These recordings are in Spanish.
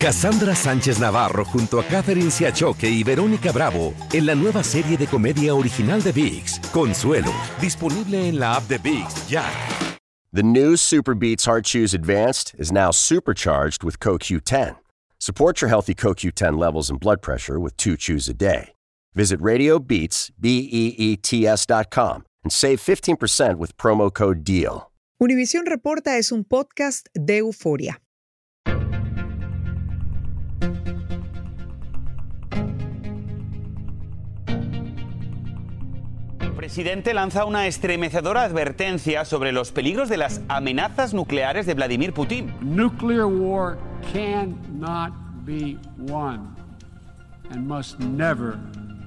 Cassandra Sánchez Navarro junto a Catherine Siachoque y Verónica Bravo en la nueva serie de comedia original de VIX, Consuelo, disponible en la app de VIX ya. The new Super Beats Heart Chews Advanced is now supercharged with CoQ10. Support your healthy CoQ10 levels and blood pressure with two chews a day. Visit RadioBeats, B-E-E-T-S dot com and save 15% with promo code DEAL. Univisión Reporta es un podcast de euforia. Presidente lanza una estremecedora advertencia sobre los peligros de las amenazas nucleares de Vladimir Putin. Nuclear war cannot be won and must never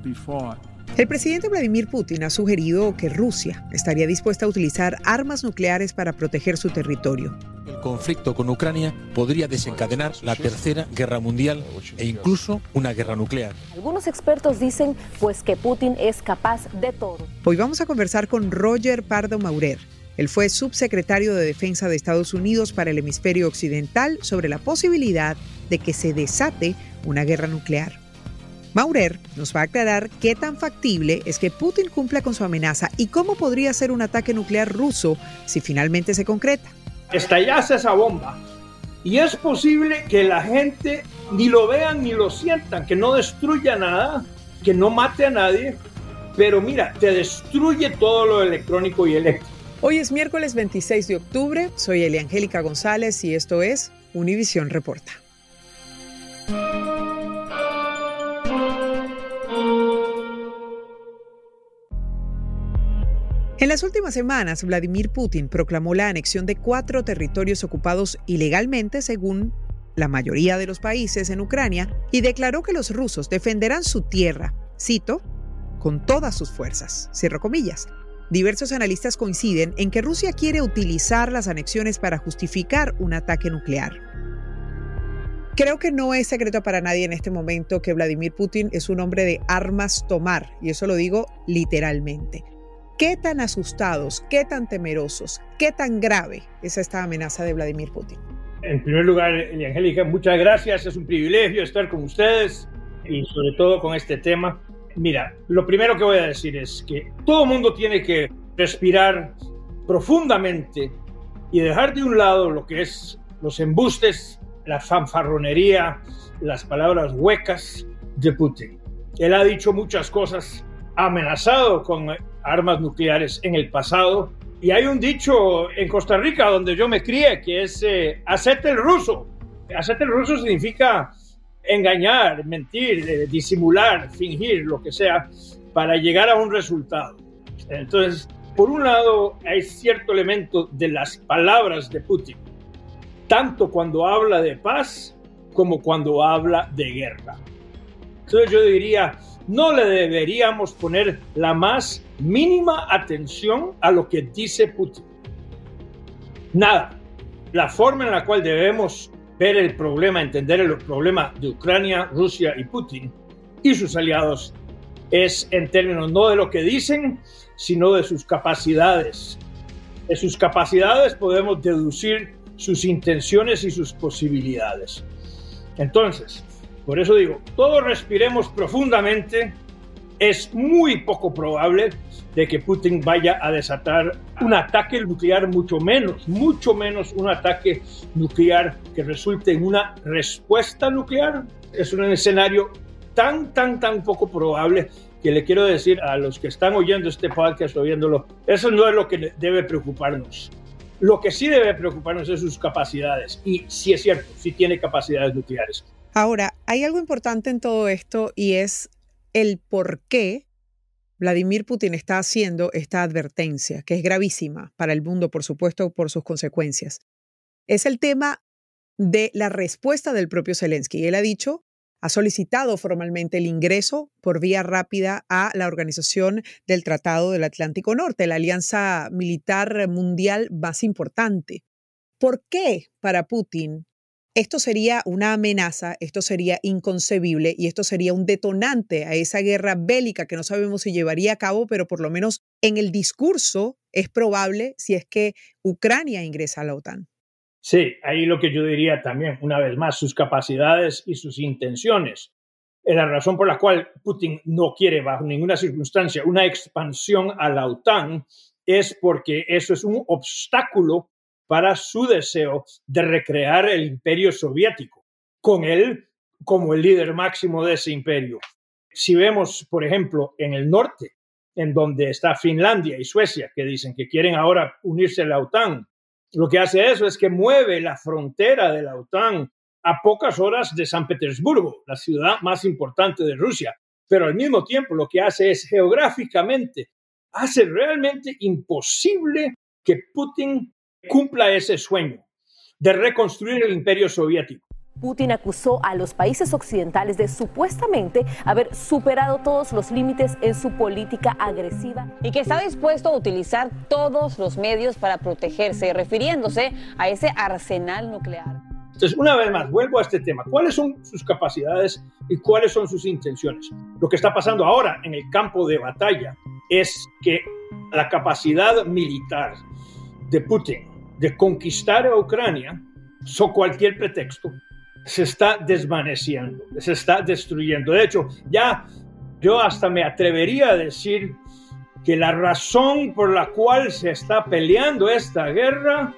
be fought. El presidente Vladimir Putin ha sugerido que Rusia estaría dispuesta a utilizar armas nucleares para proteger su territorio. El conflicto con Ucrania podría desencadenar la tercera guerra mundial e incluso una guerra nuclear. Algunos expertos dicen pues que Putin es capaz de todo. Hoy vamos a conversar con Roger Pardo Maurer. Él fue subsecretario de Defensa de Estados Unidos para el hemisferio occidental sobre la posibilidad de que se desate una guerra nuclear. Maurer nos va a aclarar qué tan factible es que Putin cumpla con su amenaza y cómo podría ser un ataque nuclear ruso si finalmente se concreta. Estallase esa bomba y es posible que la gente ni lo vean ni lo sientan, que no destruya nada, que no mate a nadie, pero mira, te destruye todo lo electrónico y eléctrico. Hoy es miércoles 26 de octubre, soy Eliangélica González y esto es Univisión Reporta. En las últimas semanas, Vladimir Putin proclamó la anexión de cuatro territorios ocupados ilegalmente, según la mayoría de los países en Ucrania, y declaró que los rusos defenderán su tierra, cito, con todas sus fuerzas, cierro comillas. Diversos analistas coinciden en que Rusia quiere utilizar las anexiones para justificar un ataque nuclear. Creo que no es secreto para nadie en este momento que Vladimir Putin es un hombre de armas tomar, y eso lo digo literalmente. ¿Qué tan asustados, qué tan temerosos, qué tan grave es esta amenaza de Vladimir Putin? En primer lugar, Angélica, muchas gracias. Es un privilegio estar con ustedes y sobre todo con este tema. Mira, lo primero que voy a decir es que todo mundo tiene que respirar profundamente y dejar de un lado lo que es los embustes, la fanfarronería, las palabras huecas de Putin. Él ha dicho muchas cosas, ha amenazado con armas nucleares en el pasado. Y hay un dicho en Costa Rica donde yo me crié que es eh, hacete el ruso. Hacete el ruso significa engañar, mentir, eh, disimular, fingir, lo que sea, para llegar a un resultado. Entonces, por un lado, hay cierto elemento de las palabras de Putin, tanto cuando habla de paz como cuando habla de guerra. Entonces yo diría, no le deberíamos poner la más mínima atención a lo que dice Putin. Nada. La forma en la cual debemos ver el problema, entender el problema de Ucrania, Rusia y Putin y sus aliados es en términos no de lo que dicen, sino de sus capacidades. De sus capacidades podemos deducir sus intenciones y sus posibilidades. Entonces, por eso digo, todos respiremos profundamente. Es muy poco probable de que Putin vaya a desatar un ataque nuclear, mucho menos, mucho menos un ataque nuclear que resulte en una respuesta nuclear. Es un escenario tan, tan, tan poco probable que le quiero decir a los que están oyendo este podcast, oyéndolo, eso no es lo que debe preocuparnos. Lo que sí debe preocuparnos es sus capacidades. Y sí es cierto, sí tiene capacidades nucleares. Ahora, hay algo importante en todo esto y es el por qué Vladimir Putin está haciendo esta advertencia, que es gravísima para el mundo, por supuesto, por sus consecuencias. Es el tema de la respuesta del propio Zelensky. Él ha dicho, ha solicitado formalmente el ingreso por vía rápida a la organización del Tratado del Atlántico Norte, la alianza militar mundial más importante. ¿Por qué para Putin esto sería una amenaza, esto sería inconcebible y esto sería un detonante a esa guerra bélica que no sabemos si llevaría a cabo, pero por lo menos en el discurso es probable si es que Ucrania ingresa a la OTAN. Sí, ahí lo que yo diría también, una vez más, sus capacidades y sus intenciones. La razón por la cual Putin no quiere bajo ninguna circunstancia una expansión a la OTAN es porque eso es un obstáculo para su deseo de recrear el imperio soviético, con él como el líder máximo de ese imperio. Si vemos, por ejemplo, en el norte, en donde está Finlandia y Suecia, que dicen que quieren ahora unirse a la OTAN, lo que hace eso es que mueve la frontera de la OTAN a pocas horas de San Petersburgo, la ciudad más importante de Rusia. Pero al mismo tiempo lo que hace es geográficamente, hace realmente imposible que Putin cumpla ese sueño de reconstruir el imperio soviético. Putin acusó a los países occidentales de supuestamente haber superado todos los límites en su política agresiva. Y que está dispuesto a utilizar todos los medios para protegerse, refiriéndose a ese arsenal nuclear. Entonces, una vez más, vuelvo a este tema. ¿Cuáles son sus capacidades y cuáles son sus intenciones? Lo que está pasando ahora en el campo de batalla es que la capacidad militar de Putin de conquistar a Ucrania, so cualquier pretexto, se está desvaneciendo, se está destruyendo. De hecho, ya yo hasta me atrevería a decir que la razón por la cual se está peleando esta guerra,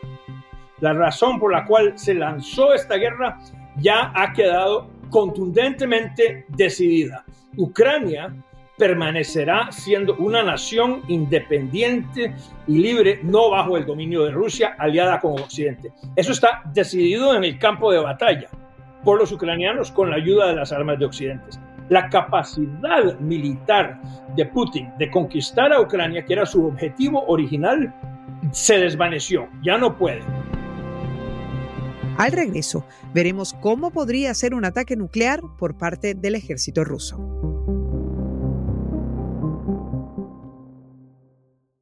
la razón por la cual se lanzó esta guerra, ya ha quedado contundentemente decidida. Ucrania permanecerá siendo una nación independiente y libre, no bajo el dominio de Rusia, aliada con Occidente. Eso está decidido en el campo de batalla por los ucranianos con la ayuda de las armas de Occidente. La capacidad militar de Putin de conquistar a Ucrania, que era su objetivo original, se desvaneció, ya no puede. Al regreso, veremos cómo podría ser un ataque nuclear por parte del ejército ruso.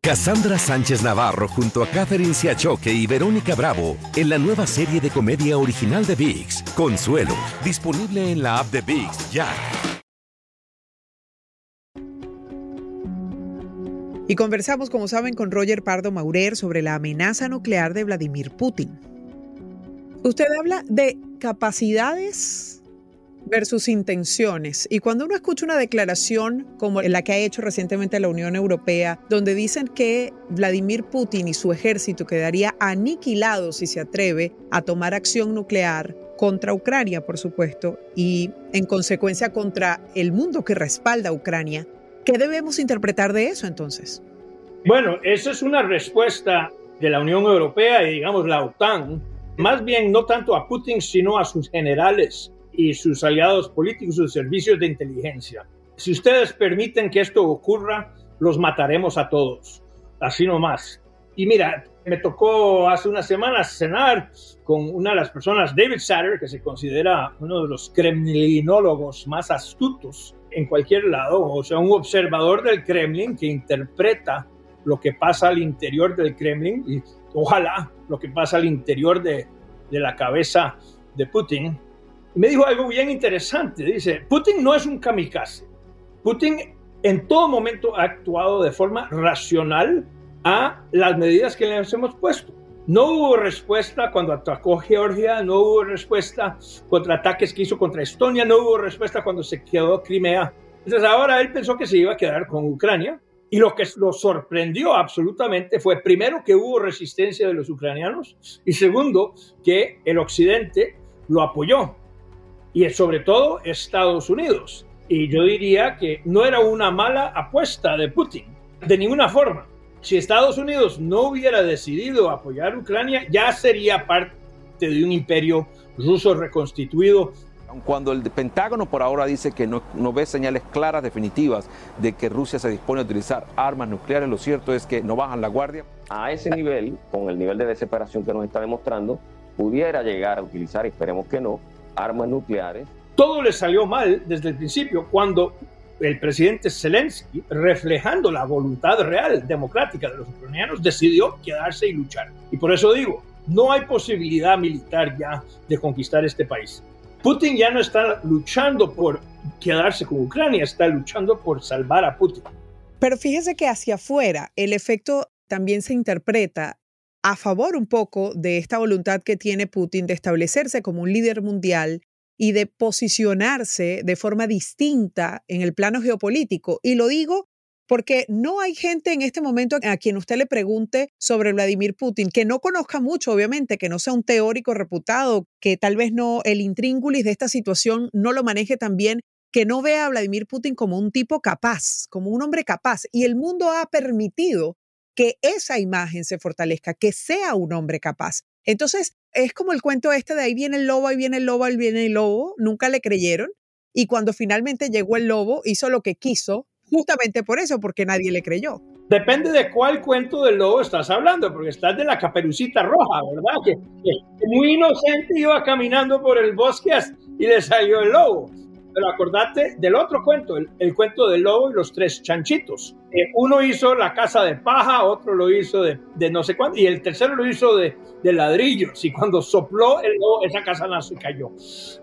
Cassandra Sánchez Navarro junto a Catherine Siachoque y Verónica Bravo en la nueva serie de comedia original de VIX, Consuelo, disponible en la app de VIX ya. Y conversamos, como saben, con Roger Pardo Maurer sobre la amenaza nuclear de Vladimir Putin. Usted habla de capacidades versus intenciones. Y cuando uno escucha una declaración como la que ha hecho recientemente la Unión Europea, donde dicen que Vladimir Putin y su ejército quedaría aniquilado si se atreve a tomar acción nuclear contra Ucrania, por supuesto, y en consecuencia contra el mundo que respalda a Ucrania, ¿qué debemos interpretar de eso entonces? Bueno, esa es una respuesta de la Unión Europea y digamos la OTAN, más bien no tanto a Putin, sino a sus generales y sus aliados políticos, sus servicios de inteligencia. Si ustedes permiten que esto ocurra, los mataremos a todos. Así nomás. Y mira, me tocó hace unas semanas cenar con una de las personas, David Satter, que se considera uno de los kremlinólogos más astutos en cualquier lado, o sea, un observador del Kremlin que interpreta lo que pasa al interior del Kremlin y ojalá lo que pasa al interior de, de la cabeza de Putin me dijo algo bien interesante. Dice, Putin no es un kamikaze. Putin en todo momento ha actuado de forma racional a las medidas que le hemos puesto. No hubo respuesta cuando atacó Georgia, no hubo respuesta contra ataques que hizo contra Estonia, no hubo respuesta cuando se quedó Crimea. Entonces ahora él pensó que se iba a quedar con Ucrania y lo que lo sorprendió absolutamente fue primero que hubo resistencia de los ucranianos y segundo que el occidente lo apoyó y sobre todo Estados Unidos. Y yo diría que no era una mala apuesta de Putin, de ninguna forma. Si Estados Unidos no hubiera decidido apoyar a Ucrania, ya sería parte de un imperio ruso reconstituido. Cuando el Pentágono por ahora dice que no, no ve señales claras, definitivas, de que Rusia se dispone a utilizar armas nucleares, lo cierto es que no bajan la guardia. A ese nivel, con el nivel de desesperación que nos está demostrando, pudiera llegar a utilizar, esperemos que no, armas nucleares. Todo le salió mal desde el principio cuando el presidente Zelensky, reflejando la voluntad real democrática de los ucranianos, decidió quedarse y luchar. Y por eso digo, no hay posibilidad militar ya de conquistar este país. Putin ya no está luchando por quedarse con Ucrania, está luchando por salvar a Putin. Pero fíjese que hacia afuera el efecto también se interpreta a favor un poco de esta voluntad que tiene Putin de establecerse como un líder mundial y de posicionarse de forma distinta en el plano geopolítico. Y lo digo porque no hay gente en este momento a quien usted le pregunte sobre Vladimir Putin, que no conozca mucho, obviamente, que no sea un teórico reputado, que tal vez no el intríngulis de esta situación no lo maneje tan bien, que no vea a Vladimir Putin como un tipo capaz, como un hombre capaz. Y el mundo ha permitido que esa imagen se fortalezca, que sea un hombre capaz. Entonces, es como el cuento este de ahí viene el lobo, ahí viene el lobo, ahí viene el lobo, nunca le creyeron. Y cuando finalmente llegó el lobo, hizo lo que quiso, justamente por eso, porque nadie le creyó. Depende de cuál cuento del lobo estás hablando, porque estás de la caperucita roja, ¿verdad? Que, muy inocente iba caminando por el bosque y le salió el lobo. Pero acordate del otro cuento, el, cuento del lobo y los tres chanchitos. Eh, uno hizo la casa de paja, otro lo hizo de, de no sé cuánto, y el tercero lo hizo de, de, ladrillos. Y cuando sopló esa casa no se cayó.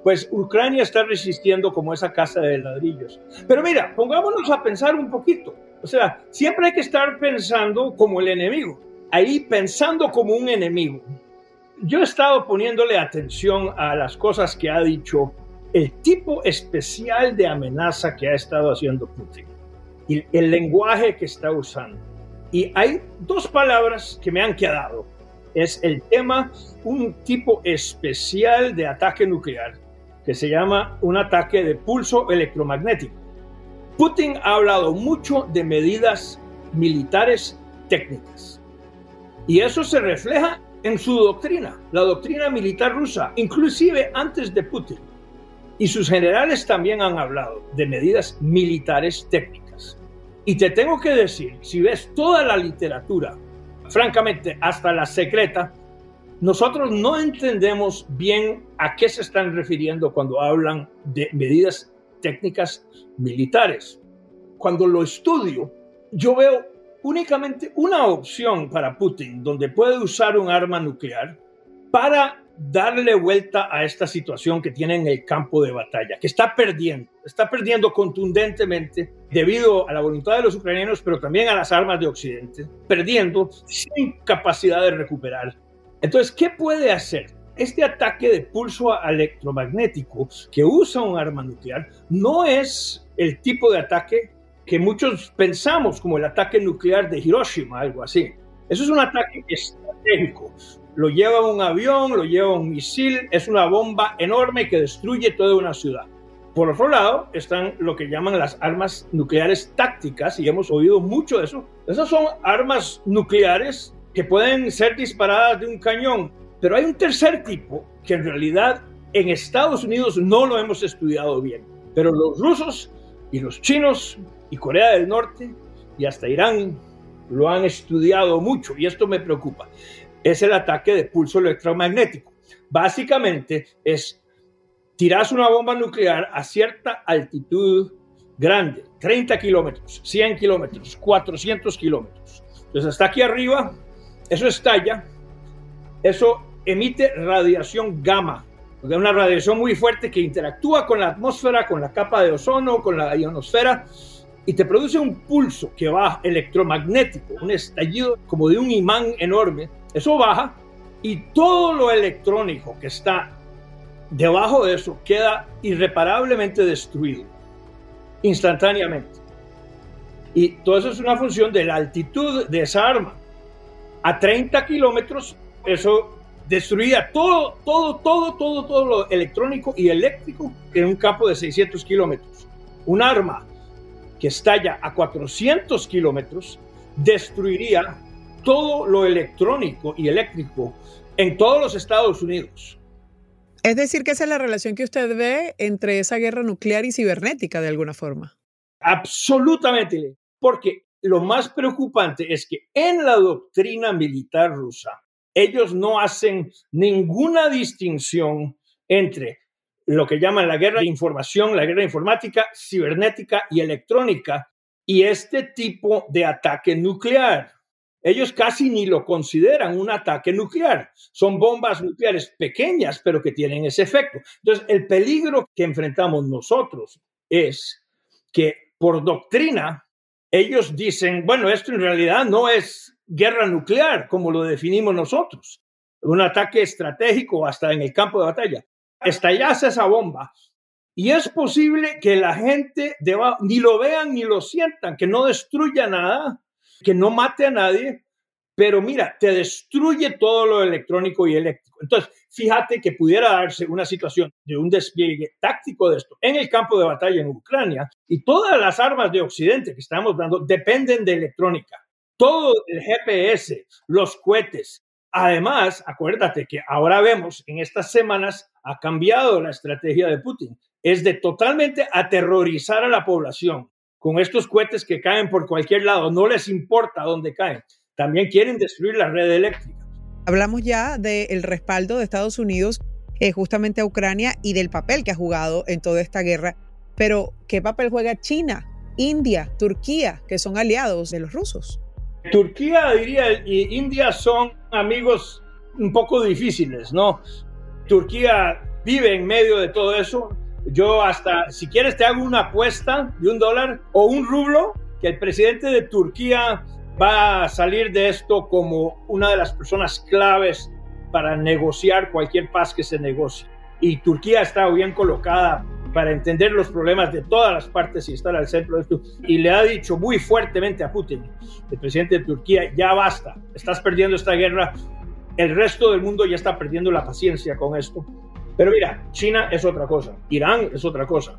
Pues Ucrania está resistiendo como esa casa de ladrillos. Pero mira, pongámonos a pensar un poquito. O sea, siempre hay que estar pensando como el enemigo. Ahí pensando como un enemigo. Yo he estado poniéndole atención a las cosas que ha dicho el tipo especial de amenaza que ha estado haciendo Putin el lenguaje que está usando. Y hay dos palabras que me han quedado. Es el tema, un tipo especial de ataque nuclear que se llama un ataque de pulso electromagnético. Putin ha hablado mucho de medidas militares técnicas. Y eso se refleja en su doctrina, la doctrina militar rusa, inclusive antes de Putin. Y sus generales también han hablado de medidas militares técnicas. Y te tengo que decir, si ves toda la literatura, francamente, hasta la secreta, nosotros no entendemos bien a qué se están refiriendo cuando hablan de medidas técnicas militares. Cuando lo estudio, yo veo únicamente una opción para Putin donde puede usar un arma nuclear para darle vuelta a esta situación que tiene en el campo de batalla, que está perdiendo, está perdiendo contundentemente debido a la voluntad de los ucranianos, pero también a las armas de Occidente, perdiendo sin capacidad de recuperar. Entonces, ¿qué puede hacer? Este ataque de pulso electromagnético que usa un arma nuclear no es el tipo de ataque que muchos pensamos como el ataque nuclear de Hiroshima, algo así. Eso es un ataque estratégico, lo lleva un avión, lo lleva un misil, es una bomba enorme que destruye toda una ciudad. Por otro lado, están lo que llaman las armas nucleares tácticas, y hemos oído mucho de eso. Esas son armas nucleares que pueden ser disparadas de un cañón, pero hay un tercer tipo que en realidad en Estados Unidos no lo hemos estudiado bien, pero los rusos y los chinos y Corea del Norte y hasta Irán lo han estudiado mucho y esto me preocupa es el ataque de pulso electromagnético. Básicamente es tiras una bomba nuclear a cierta altitud grande, 30 kilómetros, 100 kilómetros, 400 kilómetros. Entonces hasta aquí arriba, eso estalla, eso emite radiación gamma, una radiación muy fuerte que interactúa con la atmósfera, con la capa de ozono, con la ionosfera y te produce un pulso que va electromagnético, un estallido como de un imán enorme eso baja y todo lo electrónico que está debajo de eso queda irreparablemente destruido, instantáneamente. Y todo eso es una función de la altitud de esa arma. A 30 kilómetros, eso destruía todo, todo, todo, todo, todo lo electrónico y eléctrico en un campo de 600 kilómetros. Un arma que estalla a 400 kilómetros destruiría todo lo electrónico y eléctrico en todos los Estados Unidos. Es decir, que esa es la relación que usted ve entre esa guerra nuclear y cibernética de alguna forma. Absolutamente, porque lo más preocupante es que en la doctrina militar rusa, ellos no hacen ninguna distinción entre lo que llaman la guerra de información, la guerra informática, cibernética y electrónica, y este tipo de ataque nuclear. Ellos casi ni lo consideran un ataque nuclear. Son bombas nucleares pequeñas, pero que tienen ese efecto. Entonces, el peligro que enfrentamos nosotros es que por doctrina ellos dicen, bueno, esto en realidad no es guerra nuclear, como lo definimos nosotros, un ataque estratégico hasta en el campo de batalla. Estallase esa bomba y es posible que la gente ni lo vean ni lo sientan, que no destruya nada, que no mate a nadie, pero mira, te destruye todo lo electrónico y eléctrico. Entonces, fíjate que pudiera darse una situación de un despliegue táctico de esto en el campo de batalla en Ucrania y todas las armas de Occidente que estamos dando dependen de electrónica. Todo el GPS, los cohetes. Además, acuérdate que ahora vemos en estas semanas ha cambiado la estrategia de Putin. Es de totalmente aterrorizar a la población con estos cohetes que caen por cualquier lado. No les importa dónde caen también quieren destruir la red eléctrica. Hablamos ya del respaldo de Estados Unidos eh, justamente a Ucrania y del papel que ha jugado en toda esta guerra. Pero, ¿qué papel juega China, India, Turquía, que son aliados de los rusos? Turquía, diría, y India son amigos un poco difíciles, ¿no? Turquía vive en medio de todo eso. Yo hasta, si quieres, te hago una apuesta de un dólar o un rublo, que el presidente de Turquía va a salir de esto como una de las personas claves para negociar cualquier paz que se negocie. Y Turquía está bien colocada para entender los problemas de todas las partes y estar al centro de esto. Y le ha dicho muy fuertemente a Putin, el presidente de Turquía, ya basta, estás perdiendo esta guerra, el resto del mundo ya está perdiendo la paciencia con esto. Pero mira, China es otra cosa, Irán es otra cosa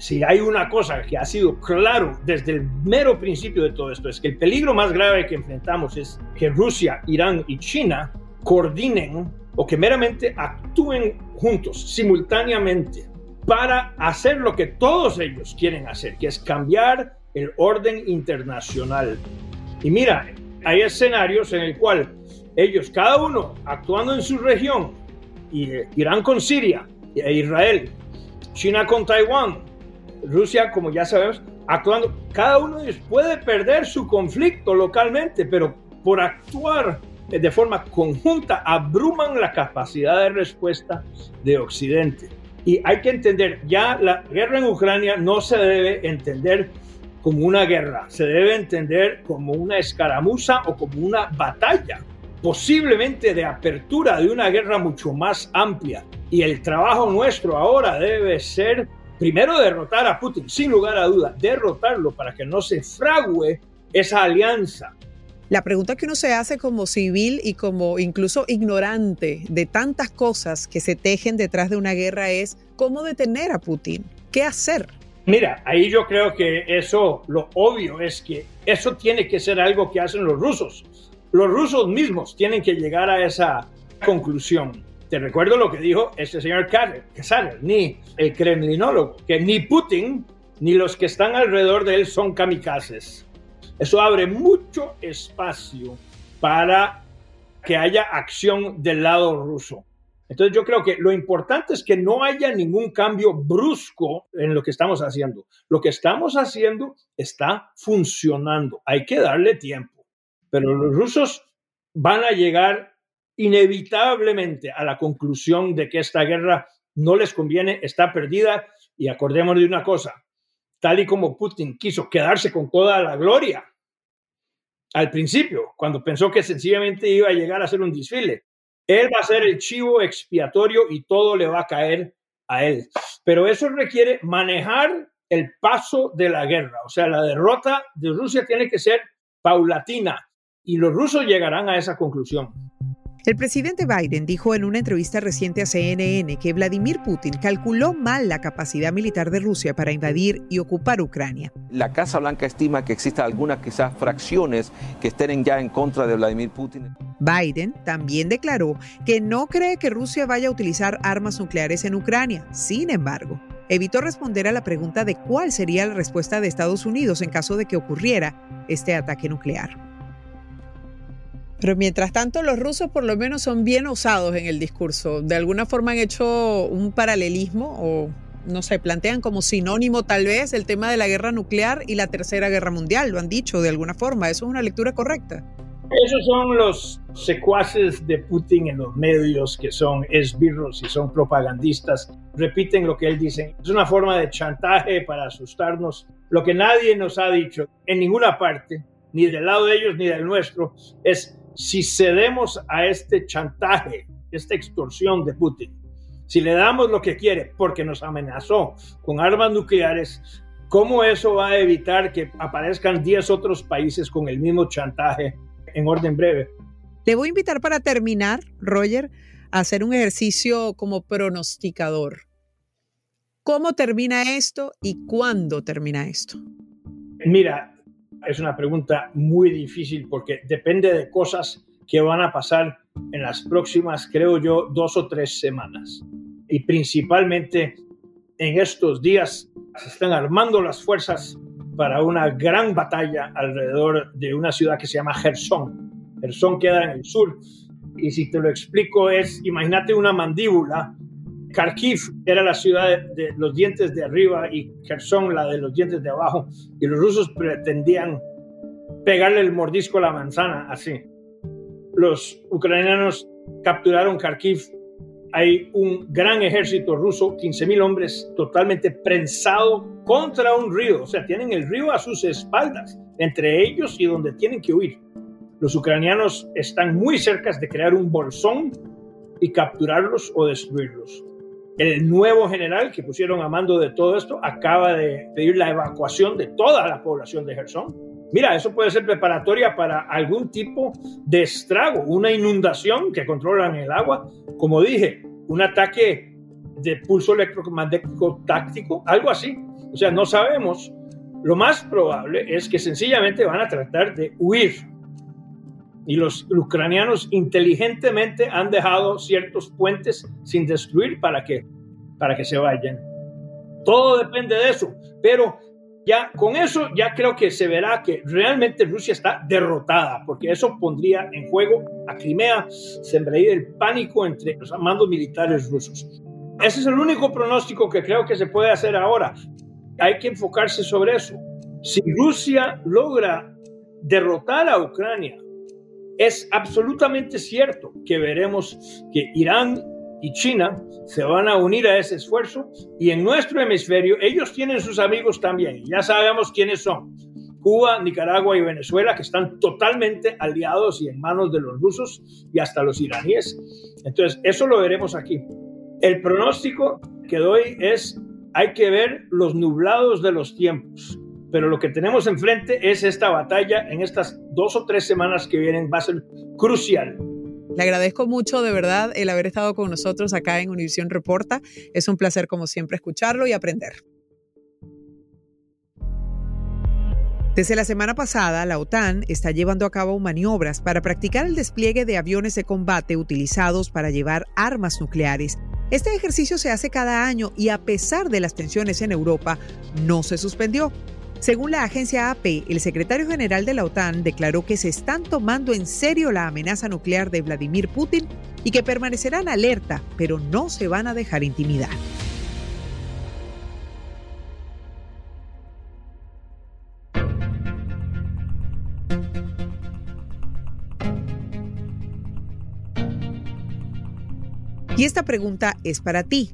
si hay una cosa que ha sido claro desde el mero principio de todo esto, es que el peligro más grave que enfrentamos es que Rusia, Irán y China coordinen o que meramente actúen juntos, simultáneamente, para hacer lo que todos ellos quieren hacer, que es cambiar el orden internacional. Y mira, hay escenarios en el cual ellos, cada uno actuando en su región, Irán con Siria, e Israel, China con Taiwán, Rusia, como ya sabemos, actuando, cada uno de ellos puede perder su conflicto localmente, pero por actuar de forma conjunta abruman la capacidad de respuesta de Occidente. Y hay que entender, ya la guerra en Ucrania no se debe entender como una guerra, se debe entender como una escaramuza o como una batalla, posiblemente de apertura de una guerra mucho más amplia. Y el trabajo nuestro ahora debe ser primero derrotar a Putin, sin lugar a duda, derrotarlo para que no se frague esa alianza. La pregunta que uno se hace como civil y como incluso ignorante de tantas cosas que se tejen detrás de una guerra es cómo detener a Putin, qué hacer. Mira, ahí yo creo que eso, lo obvio es que eso tiene que ser algo que hacen los rusos. Los rusos mismos tienen que llegar a esa conclusión. Te recuerdo lo que dijo este señor Kazaner, ni el kremlinólogo, que ni Putin ni los que están alrededor de él son kamikazes. Eso abre mucho espacio para que haya acción del lado ruso. Entonces yo creo que lo importante es que no haya ningún cambio brusco en lo que estamos haciendo. Lo que estamos haciendo está funcionando. Hay que darle tiempo. Pero los rusos van a llegar inevitablemente a la conclusión de que esta guerra no les conviene, está perdida y acordémonos de una cosa, tal y como Putin quiso quedarse con toda la gloria al principio, cuando pensó que sencillamente iba a llegar a ser un desfile, él va a ser el chivo expiatorio y todo le va a caer a él. Pero eso requiere manejar el paso de la guerra, o sea, la derrota de Rusia tiene que ser paulatina y los rusos llegarán a esa conclusión. El presidente Biden dijo en una entrevista reciente a CNN que Vladimir Putin calculó mal la capacidad militar de Rusia para invadir y ocupar Ucrania. La Casa Blanca estima que existen algunas quizás fracciones que estén ya en contra de Vladimir Putin. Biden también declaró que no cree que Rusia vaya a utilizar armas nucleares en Ucrania. Sin embargo, evitó responder a la pregunta de cuál sería la respuesta de Estados Unidos en caso de que ocurriera este ataque nuclear. Pero mientras tanto, los rusos por lo menos son bien osados en el discurso. De alguna forma han hecho un paralelismo o, no sé, plantean como sinónimo tal vez el tema de la guerra nuclear y la tercera guerra mundial. Lo han dicho de alguna forma. ¿Eso es una lectura correcta? Esos son los secuaces de Putin en los medios que son esbirros y son propagandistas. Repiten lo que él dice. Es una forma de chantaje para asustarnos. Lo que nadie nos ha dicho en ninguna parte ni del lado de ellos ni del nuestro, es si cedemos a este chantaje, esta extorsión de Putin, si le damos lo que quiere porque nos amenazó con armas nucleares, ¿cómo eso va a evitar que aparezcan 10 otros países con el mismo chantaje en orden breve? Te voy a invitar para terminar, Roger, a hacer un ejercicio como pronosticador. ¿Cómo termina esto y cuándo termina esto? Mira, es una pregunta muy difícil porque depende de cosas que van a pasar en las próximas, creo yo, dos o tres semanas. Y principalmente en estos días se están armando las fuerzas para una gran batalla alrededor de una ciudad que se llama Gerson. Gerson queda en el sur. Y si te lo explico es, imagínate una mandíbula Kharkiv era la ciudad de, los dientes de arriba y Kherson la de los dientes de abajo. Y los rusos pretendían pegarle el mordisco a la manzana, así. Los ucranianos capturaron Kharkiv. Hay un gran ejército ruso, 15.000 hombres, totalmente prensado contra un río. O sea, tienen el río a sus espaldas, entre ellos y donde tienen que huir. Los ucranianos están muy cerca de crear un bolsón y capturarlos o destruirlos. El nuevo general que pusieron a mando de todo esto acaba de pedir la evacuación de toda la población de Gerson. Mira, eso puede ser preparatoria para algún tipo de estrago, una inundación que controlan el agua. Como dije, un ataque de pulso electromagnético táctico, algo así. O sea, no sabemos. Lo más probable es que sencillamente van a tratar de huir y los ucranianos inteligentemente han dejado ciertos puentes sin destruir para que, para que se vayan. Todo depende de eso, pero ya con eso ya creo que se verá que realmente Rusia está derrotada, porque eso pondría en juego a Crimea, sembraría el pánico entre los mandos militares rusos. Ese es el único pronóstico que creo que se puede hacer ahora. Hay que enfocarse sobre eso. Si Rusia logra derrotar a Ucrania, es absolutamente cierto que veremos que Irán y China se van a unir a ese esfuerzo y en nuestro hemisferio ellos tienen sus amigos también. Ya sabemos quiénes son. Cuba, Nicaragua y Venezuela, que están totalmente aliados y en manos de los rusos y hasta los iraníes. Entonces, eso lo veremos aquí. El pronóstico que doy es, hay que ver los nublados de los tiempos pero lo que tenemos enfrente es esta batalla en estas dos o tres semanas que vienen, va a ser crucial. Le agradezco mucho de verdad el haber estado con nosotros acá en Univisión Reporta. Es un placer como siempre escucharlo y aprender. Desde la semana pasada, la OTAN está llevando a cabo maniobras para practicar el despliegue de aviones de combate utilizados para llevar armas nucleares. Este ejercicio se hace cada año y a pesar de las tensiones en Europa, no se suspendió. Según la agencia AP, el secretario general de la OTAN declaró que se están tomando en serio la amenaza nuclear de Vladimir Putin y que permanecerán alerta, pero no se van a dejar intimidar. Y esta pregunta es para ti.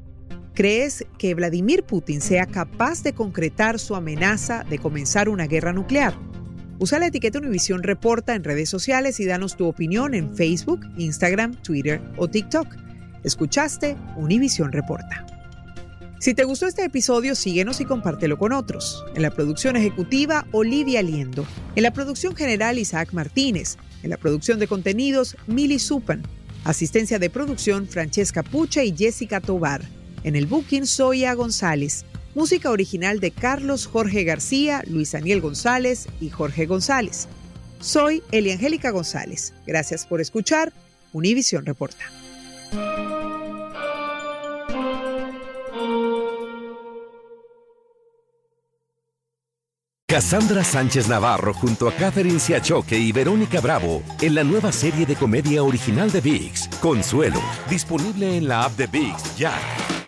¿Crees que Vladimir Putin sea capaz de concretar su amenaza de comenzar una guerra nuclear? Usa la etiqueta Univisión Reporta en redes sociales y danos tu opinión en Facebook, Instagram, Twitter o TikTok. Escuchaste Univisión Reporta. Si te gustó este episodio, síguenos y compártelo con otros. En la producción ejecutiva, Olivia Liendo. En la producción general, Isaac Martínez. En la producción de contenidos, Mili Supan. Asistencia de producción, Francesca Pucha y Jessica Tobar. En el booking, Soya González. Música original de Carlos Jorge García, Luis Daniel González y Jorge González. Soy Eliangélica González. Gracias por escuchar. Univisión Reporta. Cassandra Sánchez Navarro junto a Catherine Siachoque y Verónica Bravo en la nueva serie de comedia original de VIX, Consuelo, disponible en la app de VIX ya.